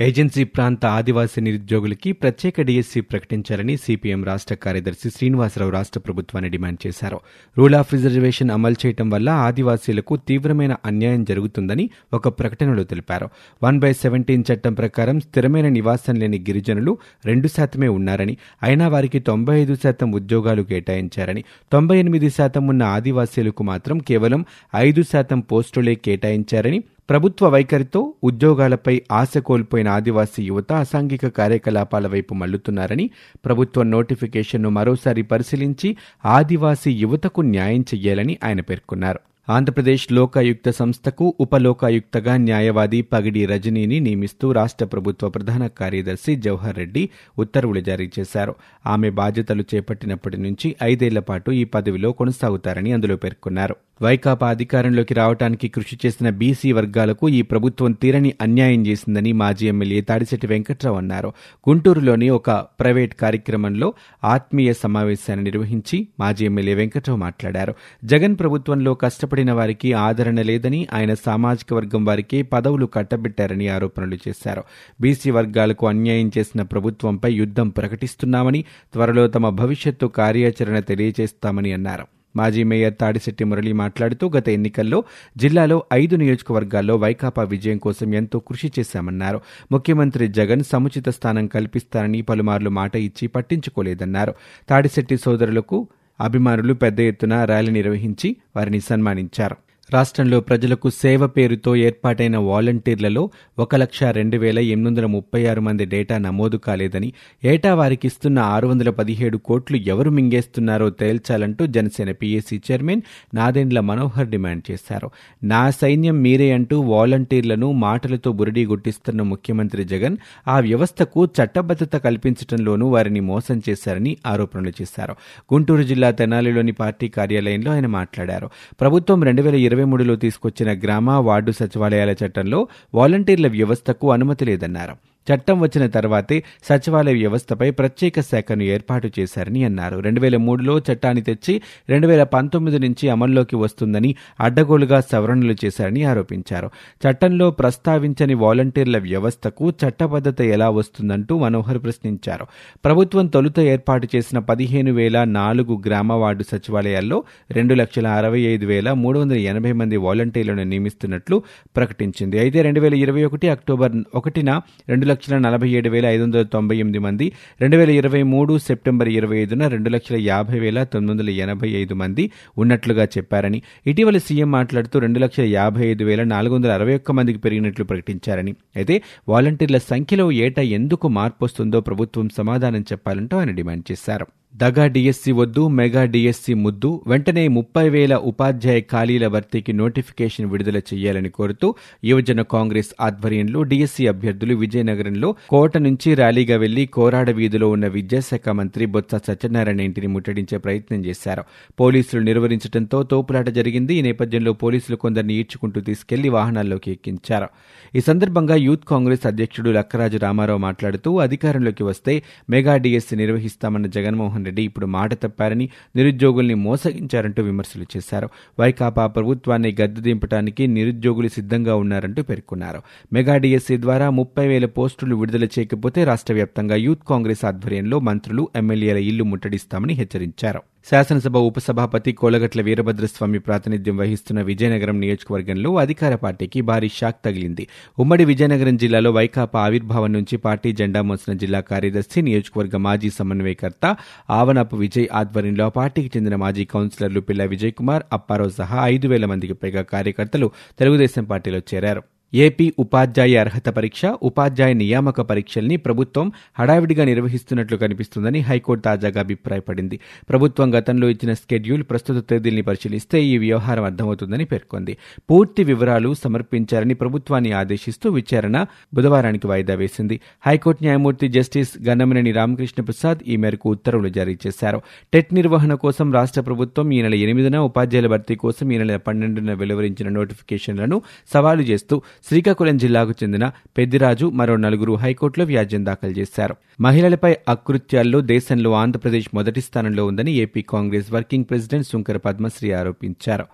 Agency ప్రాంత ఆదివాసీ నిరుద్యోగులకి ప్రత్యేక డిఎస్సీ ప్రకటించాలని సిపిఎం రాష్ట్ర కార్యదర్శి శ్రీనివాసరావు రాష్ట్ర ప్రభుత్వాన్ని డిమాండ్ చేశారు. రూల్ ఆఫ్ రిజర్వేషన్ అమలు చేయడం వల్ల ఆదివాసీలకు తీవ్రమైన అన్యాయం జరుగుతుందని ఒక ప్రకటనలో తెలిపారు. వన్ బై సెవెంటీన్ చట్టం ప్రకారం స్థిరమైన నివాసం లేని గిరిజనులు రెండు శాతమే ఉన్నారని అయినా వారికి తొంభై ఐదు శాతం ఉద్యోగాలు కేటాయించారని తొంభై ఎనిమిది శాతం ఉన్న ఆదివాసీలకు మాత్రం కేవలం ఐదు శాతం పోస్టులే కేటాయించారని ప్రభుత్వ వైఖరితో ఉద్యోగాలపై ఆశ కోల్పోయిన ఆదివాసీ యువత అసాంఘిక కార్యకలాపాల వైపు మళ్ళుతున్నారని ప్రభుత్వ నోటిఫికేషన్ను మరోసారి పరిశీలించి ఆదివాసీ యువతకు న్యాయం చెయ్యాలని ఆయన పేర్కొన్నారు. ఆంధ్రప్రదేశ్ లోకాయుక్త సంస్థకు ఉపలోకాయుక్తగా న్యాయవాది పగిడి రజనీని నియమిస్తూ రాష్ట్ర ప్రభుత్వ ప్రధాన కార్యదర్శి జవహర్ రెడ్డి ఉత్తర్వులు జారీ చేశారు. ఆమె బాధ్యతలు చేపట్టినప్పటి నుంచి ఐదేళ్ళ పాటు ఈ పదవిలో కొనసాగుతారని అందులో పేర్కొన్నారు. వైకాపా అధికారంలోకి రావడానికి కృషి చేసిన బీసీ వర్గాలకు ఈ ప్రభుత్వం తీరని అన్యాయం చేసిందని మాజీ ఎమ్మెల్యే తాడిశెట్టి వెంకట్రావు అన్నారు. గుంటూరులోని ఒక ప్రైవేట్ కార్యక్రమంలో ఆత్మీయ సమావేశాన్ని నిర్వహించి మాజీ ఎమ్మెల్యే వెంకట్రావు మాట్లాడారు. జగన్ ప్రభుత్వంలో కష్టపడి కష్టపడిన వారికి ఆదరణ లేదని ఆయన సామాజిక వర్గం వారికి పదవులు కట్టబెట్టారని ఆరోపణలు చేశారు. బీసీ వర్గాలకు అన్యాయం చేసిన ప్రభుత్వంపై యుద్ధం ప్రకటిస్తున్నామని త్వరలో తమ భవిష్యత్తు కార్యాచరణ తెలియజేస్తామని అన్నారు. మాజీ మేయర్ తాడిశెట్టి మురళి మాట్లాడుతూ గత ఎన్నికల్లో జిల్లాలో ఐదు నియోజకవర్గాల్లో వైకాపా విజయం కోసం ఎంతో కృషి చేశామన్నారు. ముఖ్యమంత్రి జగన్ సముచిత స్థానం కల్పిస్తారని పలుమార్లు మాట ఇచ్చి పట్టించుకోలేదన్నారు. తాడిశెట్టి సోదరులకు అభిమానులు పెద్ద ఎత్తున ర్యాలీ నిర్వహించి వారిని సన్మానించారు. రాష్ట్రంలో ప్రజలకు సేవ పేరుతో ఏర్పాటైన వాలంటీర్లలో ఒక లక్ష రెండు వేల ఎనిమిది వందల ముప్పై ఆరు మంది డేటా నమోదు కాలేదని ఏటా వారికిస్తున్న ఆరు వందల పదిహేడు కోట్లు ఎవరు మింగేస్తున్నారో తేల్చాలంటూ Janasena PAC chairman Nadendla Manohar demand చేశారు. నా సైన్యం మీరే అంటూ వాలంటీర్లను మాటలతో బురిడీ గుట్టిస్తున్న ముఖ్యమంత్రి జగన్ ఆ వ్యవస్థకు చట్టబద్దత కల్పించడంలోనూ వారిని మోసం చేశారని ఆరోపణలు చేశారు. గుంటూరు జిల్లా తెనాలిలోని పార్టీ కార్యాలయంలో ఆయన మాట్లాడారు. ప్రభుత్వం రెండు వేల ఇరవై మూడులో తీసుకొచ్చిన గ్రామ వార్డు సచివాలయాల చట్టంలో వాలంటీర్ల వ్యవస్థకు అనుమతి లేదన్నారు చట్టం వచ్చిన తర్వాతే సచివాలయ వ్యవస్థపై ప్రత్యేక శాఖను ఏర్పాటు చేశారని అన్నారు. రెండు వేల మూడులో చట్టాన్ని తెచ్చి రెండు వేల పంతొమ్మిది నుంచి అమల్లోకి వస్తుందని అడ్డగోలుగా సవరణలు చేశారని ఆరోపించారు. చట్టంలో ప్రస్తావించని వాలంటీర్ల వ్యవస్థకు చట్టబద్దత ఎలా వస్తుందంటూ మనోహర్ ప్రశ్నించారు. ప్రభుత్వం తొలుత ఏర్పాటు చేసిన పదిహేను వేల నాలుగు గ్రామ వార్డు సచివాలయాల్లో రెండు లక్షల అరవై ఐదు వేల మూడు వందల ఎనభై మంది వాలంటీర్లను నియమిస్తున్నట్లు ప్రకటించింది. అయితే రెండు వేల ఇరవై ఒకటి అక్టోబర్ ఒకటిన రెండు లక్షల నలభై ఏడు వేల ఐదు వందల తొంభై ఎనిమిది మంది రెండు వేల ఇరవై మూడు సెప్టెంబర్ ఇరవై ఐదున రెండు లక్షల యాభై వేల తొమ్మిది వందల ఎనభై ఐదు మంది ఉన్నట్లుగా చెప్పారని ఇటీవల సీఎం మాట్లాడుతూ రెండు లక్షల యాభై ఐదు వేల నాలుగు వందల అరవై ఒక్క మందికి పెరిగినట్లు ప్రకటించారని. అయితే వాలంటీర్ల సంఖ్యలో ఏటా ఎందుకు మార్పు వస్తుందో ప్రభుత్వం సమాధానం చెప్పాలంటూ ఆయన డిమాండ్ చేశారు. దగా డిఎస్సి వద్దు మెగా డిఎస్సి ముద్దు వెంటనే ముప్పై వేల ఉపాధ్యాయ ఖాళీల భర్తీకి నోటిఫికేషన్ విడుదల చేయాలని కోరుతూ యువజన కాంగ్రెస్ ఆధ్వర్యంలో డిఎస్సి అభ్యర్థులు విజయనగరంలో కోట నుంచి ర్యాలీగా వెళ్ళి కోరాడ వీధిలో ఉన్న విద్యాశాఖ మంత్రి బొత్స సత్యనారాయణ ఇంటిని ముట్టడించే ప్రయత్నం చేశారు. పోలీసులు నిర్వహించడంతో తోపులాట జరిగింది. ఈ నేపథ్యంలో పోలీసులు కొందరిని ఈడ్చుకుంటూ తీసుకెళ్ళి వాహనాల్లోకి ఎక్కించారు. ఈ సందర్భంగా యూత్ కాంగ్రెస్ అధ్యక్షుడు లక్కరాజు రామారావు మాట్లాడుతూ అధికారంలోకి వస్తే మెగా డిఎస్సి నిర్వహిస్తామన్న జగన్మోహన్ రెడ్డి ఇప్పుడు మాట తప్పారని నిరుద్యోగుల్ని మోసగించారంటూ విమర్శలు చేశారు. వైకాపా ప్రభుత్వాన్ని గద్దె దింపడానికి నిరుద్యోగులు సిద్ధంగా ఉన్నారంటూ పేర్కొన్నారు. మెగా డిఎస్సీ ద్వారా ముప్పై వేల పోస్టులు విడుదల చేయకపోతే రాష్ట్ర వ్యాప్తంగా యూత్ కాంగ్రెస్ ఆధ్వర్యంలో మంత్రులు ఎమ్మెల్యేల ఇల్లు ముట్టడిస్తామని హెచ్చరించారు. శాసనసభ ఉపసభాపతి కోలగట్ల వీరభద్రస్వామి ప్రాతినిధ్యం వహిస్తున్న విజయనగరం నియోజకవర్గంలో అధికార పార్టీకి భారీ షాక్ తగిలింది. ఉమ్మడి విజయనగరం జిల్లాలో వైకాపా ఆవిర్భావం నుంచి పార్టీ జెండా మోసిన జిల్లా కార్యదర్శి నియోజకవర్గ మాజీ సమన్వయకర్త ఆవనపు విజయ్ ఆధ్వర్యంలో ఆ పార్టీకి చెందిన మాజీ కౌన్సిలర్లు పిల్ల విజయ్ కుమార్ అప్పారావు సహా ఐదు వేల మందికి పైగా కార్యకర్తలు తెలుగుదేశం పార్టీలో చేరారు. ఏపీ ఉపాధ్యాయ అర్హత పరీక్ష ఉపాధ్యాయ నియామక పరీక్షల్ని ప్రభుత్వం హడావిడిగా నిర్వహిస్తున్నట్లు కనిపిస్తుందని హైకోర్టు తాజాగా అభిప్రాయపడింది. ప్రభుత్వం గతంలో ఇచ్చిన స్కెడ్యూల్ ప్రస్తుత తేదీల్ని పరిశీలిస్తే ఈ వ్యవహారం అర్థమవుతుందని పేర్కొంది. పూర్తి వివరాలు సమర్పించారని ప్రభుత్వాన్ని ఆదేశిస్తూ విచారణ బుధవారానికి వాయిదా వేసింది. హైకోర్టు న్యాయమూర్తి జస్టిస్ గన్నమనేని రామకృష్ణ ప్రసాద్ ఈ మేరకు ఉత్తర్వులు జారీ చేశారు. టెట్ నిర్వహణ కోసం రాష్ట్ర ప్రభుత్వం ఈ నెల ఎనిమిదిన ఉపాధ్యాయుల భర్తీ కోసం ఈ నెల పన్నెండున వెలువరించిన నోటిఫికేషన్లను సవాలు చేస్తూ శ్రీకాకుళం జిల్లాకు చెందిన పెద్దిరాజు మరో నలుగురు హైకోర్టులో వ్యాజ్యం దాఖలు చేశారు. మహిళలపై అకృత్యాల్లో దేశంలో ఆంధ్రప్రదేశ్ మొదటి స్థానంలో ఉందని AP Congress working president Shunkara Padmashri ఆరోపించారు.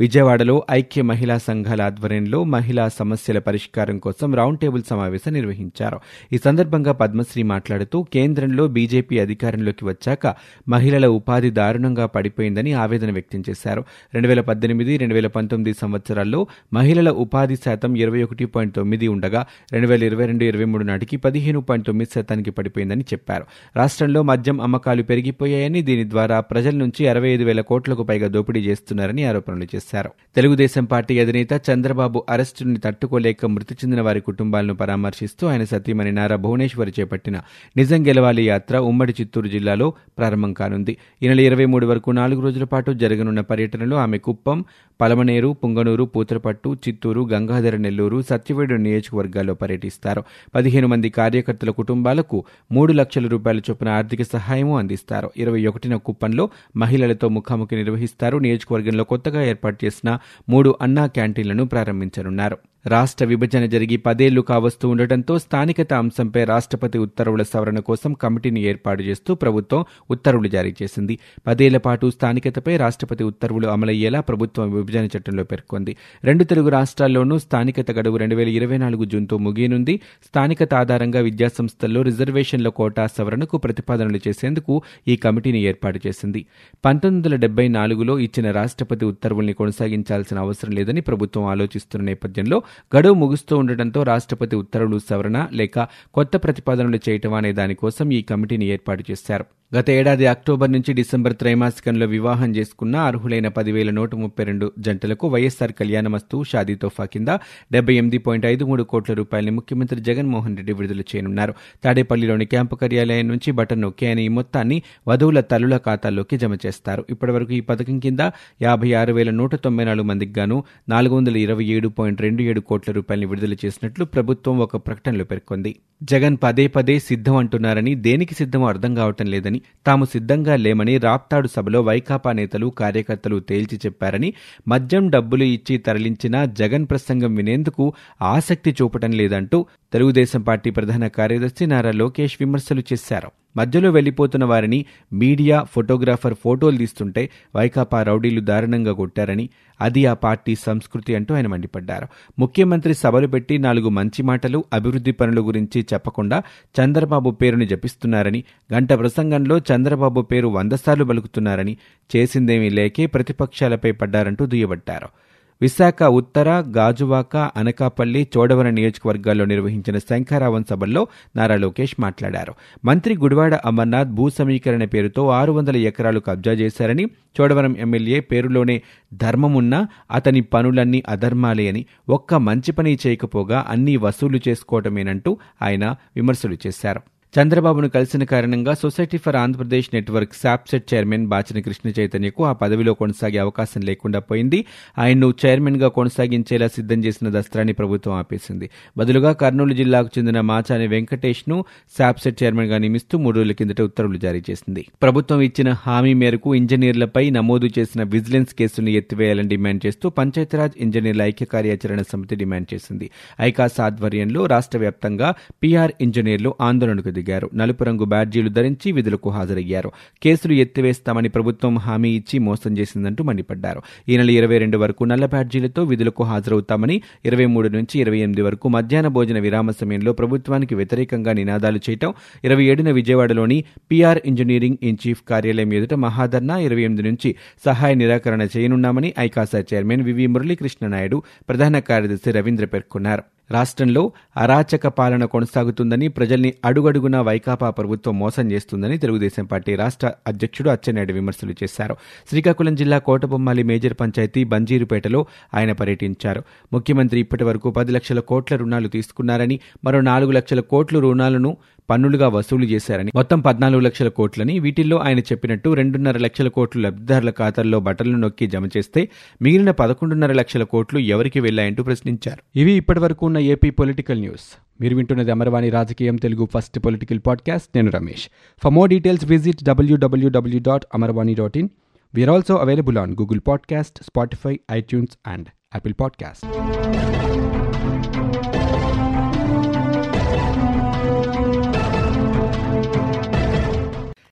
విజయవాడలో ఐక్య మహిళా సంఘాల ఆధ్వర్యంలో మహిళా సమస్యల పరిష్కారం కోసం రౌండ్ టేబుల్ సమావేశం నిర్వహించారు. ఈ సందర్భంగా పద్మశ్రీ మాట్లాడుతూ కేంద్రంలో బీజేపీ అధికారంలోకి వచ్చాక మహిళల ఉపాధి దారుణంగా పడిపోయిందని ఆవేదన వ్యక్తం చేశారు. రెండు వేల పద్దెనిమిది రెండు వేల పంతొమ్మిది సంవత్సరాల్లో మహిళల ఉపాధి శాతం ఇరవై ఒకటి పాయింట్ తొమ్మిది ఉండగా రెండు వేల ఇరవై రెండు ఇరవై మూడు నాటికి పదిహేను పాయింట్ తొమ్మిది శాతానికి పడిపోయిందని చెప్పారు. రాష్ట్రంలో మద్యం అమ్మకాలు పెరిగిపోయాయని దీని ద్వారా ప్రజల నుంచి అరవై ఐదు వేల కోట్లకు పైగా దోపిడీ చేస్తున్నారని ఆరోపణలు చేశారు. చేశారు. తెలుగుదేశం పార్టీ అధినేత చంద్రబాబు అరెస్టుని తట్టుకోలేక మృతి చెందిన వారి కుటుంబాలను పరామర్శిస్తూ ఆయన సతీమణి నారా భువనేశ్వరి చేపట్టిన నిజం గెలవాలి యాత్ర ఉమ్మడి చిత్తూరు జిల్లాలో ప్రారంభం కానుంది. ఈ నెల ఇరవై మూడు వరకు నాలుగు రోజుల పాటు జరగనున్న పర్యటనలో ఆమె కుప్పం పలమనేరు పుంగనూరు పూతరపట్టు చిత్తూరు గంగాధర నెల్లూరు సత్యవేడు నియోజకవర్గాల్లో పర్యటిస్తారు. పదిహేను మంది కార్యకర్తల కుటుంబాలకు మూడు లక్షల రూపాయల చొప్పున ఆర్థిక సహాయము అందిస్తారు. ఇరవై ఒకటిన కుప్పంలో మహిళలతో ముఖాముఖి నిర్వహిస్తారు. నియోజకవర్గంలో కొత్తగా ఏర్పాటు చేసిన మూడు అన్నా క్యాంటీన్లను ప్రారంభించనున్నారు రాష్ట్ర విభజన జరిగి పదేళ్ళు కావస్తూ ఉండటంతో స్థానికత అంశంపై రాష్ట్రపతి ఉత్తర్వుల సవరణ కోసం కమిటీని ఏర్పాటు చేస్తూ ప్రభుత్వం ఉత్తర్వులు జారీ చేసింది. పదేళ్ళ పాటు స్థానికతపై రాష్ట్రపతి ఉత్తర్వులు అమలయ్యేలా ప్రభుత్వం విభజన చట్టంలో పేర్కొంది. రెండు తెలుగు రాష్ట్రాల్లోనూ స్థానికత గడువు రెండు వేల ఇరవై నాలుగు జూన్తో ముగియనుంది. స్థానికత ఆధారంగా విద్యాసంస్థల్లో రిజర్వేషన్ల కోటా సవరణకు ప్రతిపాదనలు చేసేందుకు ఈ కమిటీని ఏర్పాటు చేసింది. పంతొమ్మిది వందల డెబ్బై నాలుగులో ఇచ్చిన రాష్ట్రపతి ఉత్తర్వుల్ని కొనసాగించాల్సిన అవసరం లేదని ప్రభుత్వం ఆలోచిస్తున్న నేపథ్యంలో గడువు ముగుస్తూ ఉండటంతో రాష్ట్రపతి ఉత్తర్వులు సవరణ లేక కొత్త ప్రతిపాదనలు చేయటం అనే దానికోసం ఈ కమిటీని ఏర్పాటు చేశారు. గత ఏడాది అక్టోబర్ నుంచి డిసెంబర్ త్రైమాసికంలో వివాహం చేసుకున్న అర్హులైన పదివేల నూట ముప్పై రెండు జంటలకు వైఎస్సార్ కళ్యాణమస్తు షాదీ తోఫా కింద డెబ్బై ఎనిమిది పాయింట్ ఐదు మూడు కోట్ల రూపాయలని ముఖ్యమంత్రి జగన్మోహన్ రెడ్డి విడుదల చేయనున్నారు. తాడేపల్లిలోని క్యాంపు కార్యాలయం నుంచి బటన్ నొక్కి ఆయన ఈ మొత్తాన్ని వధువుల తల్లుల ఖాతాల్లోకి జమ చేస్తారు. ఇప్పటివరకు ఈ పథకం కింద యాభై ఆరు వేల నూట తొంభై నాలుగు మందికి గాను నాలుగు వందల ఇరవై ఏడు పాయింట్ రెండు ఏడు కోట్ల రూపాయలను విడుదల చేసినట్లు ప్రభుత్వం ఒక ప్రకటనలో పేర్కొంది. జగన్ పదే పదే సిద్ధం అంటున్నారని దేనికి సిద్ధమో అర్థం కావటం లేదని తాము సిద్ధంగా లేమని రాప్తాడు సభలో వైకాపా నేతలు కార్యకర్తలు తేల్చి చెప్పారని మద్యం డబ్బులు ఇచ్చి తరలించిన జగన్ ప్రసంగం వినేందుకు ఆసక్తి చూపటం లేదంటూ తెలుగుదేశం పార్టీ ప్రధాన కార్యదర్శి నారా లోకేష్ విమర్శలు చేశారు. మధ్యలో వెళ్ళిపోతున్న వారిని మీడియా ఫోటోగ్రాఫర్ ఫోటోలు తీస్తుంటే వైకాపా రౌడీలు దారుణంగా కొట్టారని అది ఆ పార్టీ సంస్కృతి అంటూ ఆయన మండిపడ్డారు. ముఖ్యమంత్రి సభలు పెట్టి నాలుగు మంచి మాటలు అభివృద్ధి పనుల గురించి చెప్పకుండా చంద్రబాబు పేరుని జపిస్తున్నారని గంట ప్రసంగంలో చంద్రబాబు పేరు వందసార్లు పలుకుతున్నారని చేసిందేమీ లేకే ప్రతిపక్షాలపై పడ్డారంటూ దుయ్యబట్టారు. విశాఖ ఉత్తర గాజువాక అనకాపల్లి చోడవరం నియోజకవర్గాల్లో నిర్వహించిన శంఖారావం సభల్లో నారా లోకేష్ మాట్లాడారు. మంత్రి గుడివాడ అమర్నాథ్ భూ సమీకరణ పేరుతో ఆరు వందల ఎకరాలు కబ్జా చేశారని చోడవరం ఎమ్మెల్యే పేరులోనే ధర్మమున్నా అతని పనులన్నీ అధర్మాలే అని ఒక్క మంచి పని చేయకపోగా అన్నీ వసూలు చేసుకోవటమేనంటూ ఆయన విమర్శలు చేశారు. చంద్రబాబును కలిసిన కారణంగా సొసైటీ ఫర్ ఆంధ్రప్రదేశ్ నెట్వర్క్ శాప్సెట్ చైర్మన్ బాచిన కృష్ణ చైతన్యకు ఆ పదవిలో కొనసాగే అవకాశం లేకుండా పోయింది. ఆయన్ను చైర్మన్గా కొనసాగించేలా సిద్ధం చేసిన దస్త్రాన్ని ప్రభుత్వం ఆపేసింది. బదులుగా కర్నూలు జిల్లాకు చెందిన మాచాని వెంకటేష్ను శాప్సెట్ చైర్మన్గా నియమిస్తూ మూడు రోజుల కిందట ఉత్తర్వులు జారీ చేసింది. ప్రభుత్వం ఇచ్చిన హామీ మేరకు ఇంజనీర్లపై నమోదు చేసిన విజిలెన్స్ కేసును ఎత్తివేయాలని డిమాండ్ చేస్తూ పంచాయతీరాజ్ ఇంజనీర్ల ఐక్య కార్యాచరణ సమితి డిమాండ్ చేసింది. ఐకాస్ ఆధ్వర్యంలో రాష్ట్ర వ్యాప్తంగా పీఆర్ ఇంజనీర్లు ఆందోళనకు దిగారు. నలుపు రంగు బ్యాడ్జీలు ధరించి విధులకు హాజరయ్యారు. కేసులు ఎత్తివేస్తామని ప్రభుత్వం హామీ ఇచ్చి మోసం చేసిందంటూ మండిపడ్డారు. ఈ నెల ఇరవై రెండు వరకు నల్ల బ్యాడ్జీలతో విధులకు హాజరవుతామని ఇరవై మూడు నుంచి ఇరవై ఎనిమిది వరకు మధ్యాహ్న భోజన విరామ సమయంలో ప్రభుత్వానికి వ్యతిరేకంగా నినాదాలు చేయటం ఇరవై ఏడున విజయవాడలోని పీఆర్ ఇంజనీరింగ్ ఇన్ చీఫ్ కార్యాలయం ఎదుట మహాధర్నా ఇరవై ఎనిమిది నుంచి సహాయ నిరాకరణ చేయనున్నామని ఐకాసా chairman V V Muralikrishna Naidu ప్రధాన కార్యదర్శి రవీంద్ర పేర్కొన్నారు. రాష్ట్రంలో అరాచక పాలన కొనసాగుతుందని ప్రజల్ని అడుగడుగునా వైకాపా ప్రభుత్వం మోసం చేస్తుందని తెలుగుదేశం పార్టీ రాష్ట్ర అధ్యక్షుడు అచ్చెన్నాయుడు విమర్శలు చేశారు. శ్రీకాకుళం జిల్లా కోటబొమ్మాలి మేజర్ పంచాయతీ బంజీరుపేటలో ఆయన పర్యటించారు. ముఖ్యమంత్రి ఇప్పటి వరకు పది లక్షల కోట్ల రుణాలు తీసుకున్నారని మరో నాలుగు లక్షల కోట్లు రుణాలను పన్నులుగా వసూలు చేశారని మొత్తం పద్నాలుగు లక్షల కోట్లని వీటిల్లో ఆయన చెప్పినట్టు రెండున్నర లక్షల కోట్లు లబ్ధిదారుల ఖాతాల్లో బట్టలను నొక్కి జమ చేస్తే మిగిలిన పదకొండున్నర లక్షల కోట్లు ఎవరికి వెళ్ళాయంటూ ప్రశ్నించారు. ఇవి ఇప్పటివరకు ఉన్న ఏపీ పొలిటికల్ న్యూస్. మీరు వింటున్నది అమరవాణి రాజకీయం తెలుగు ఫస్ట్ పొలిటికల్ పాడ్కాస్ట్. నేను Ramesh. For more details visit WWW dot Amarvani dot in we're also available on Google podcast Spotify iTunes and Apple podcast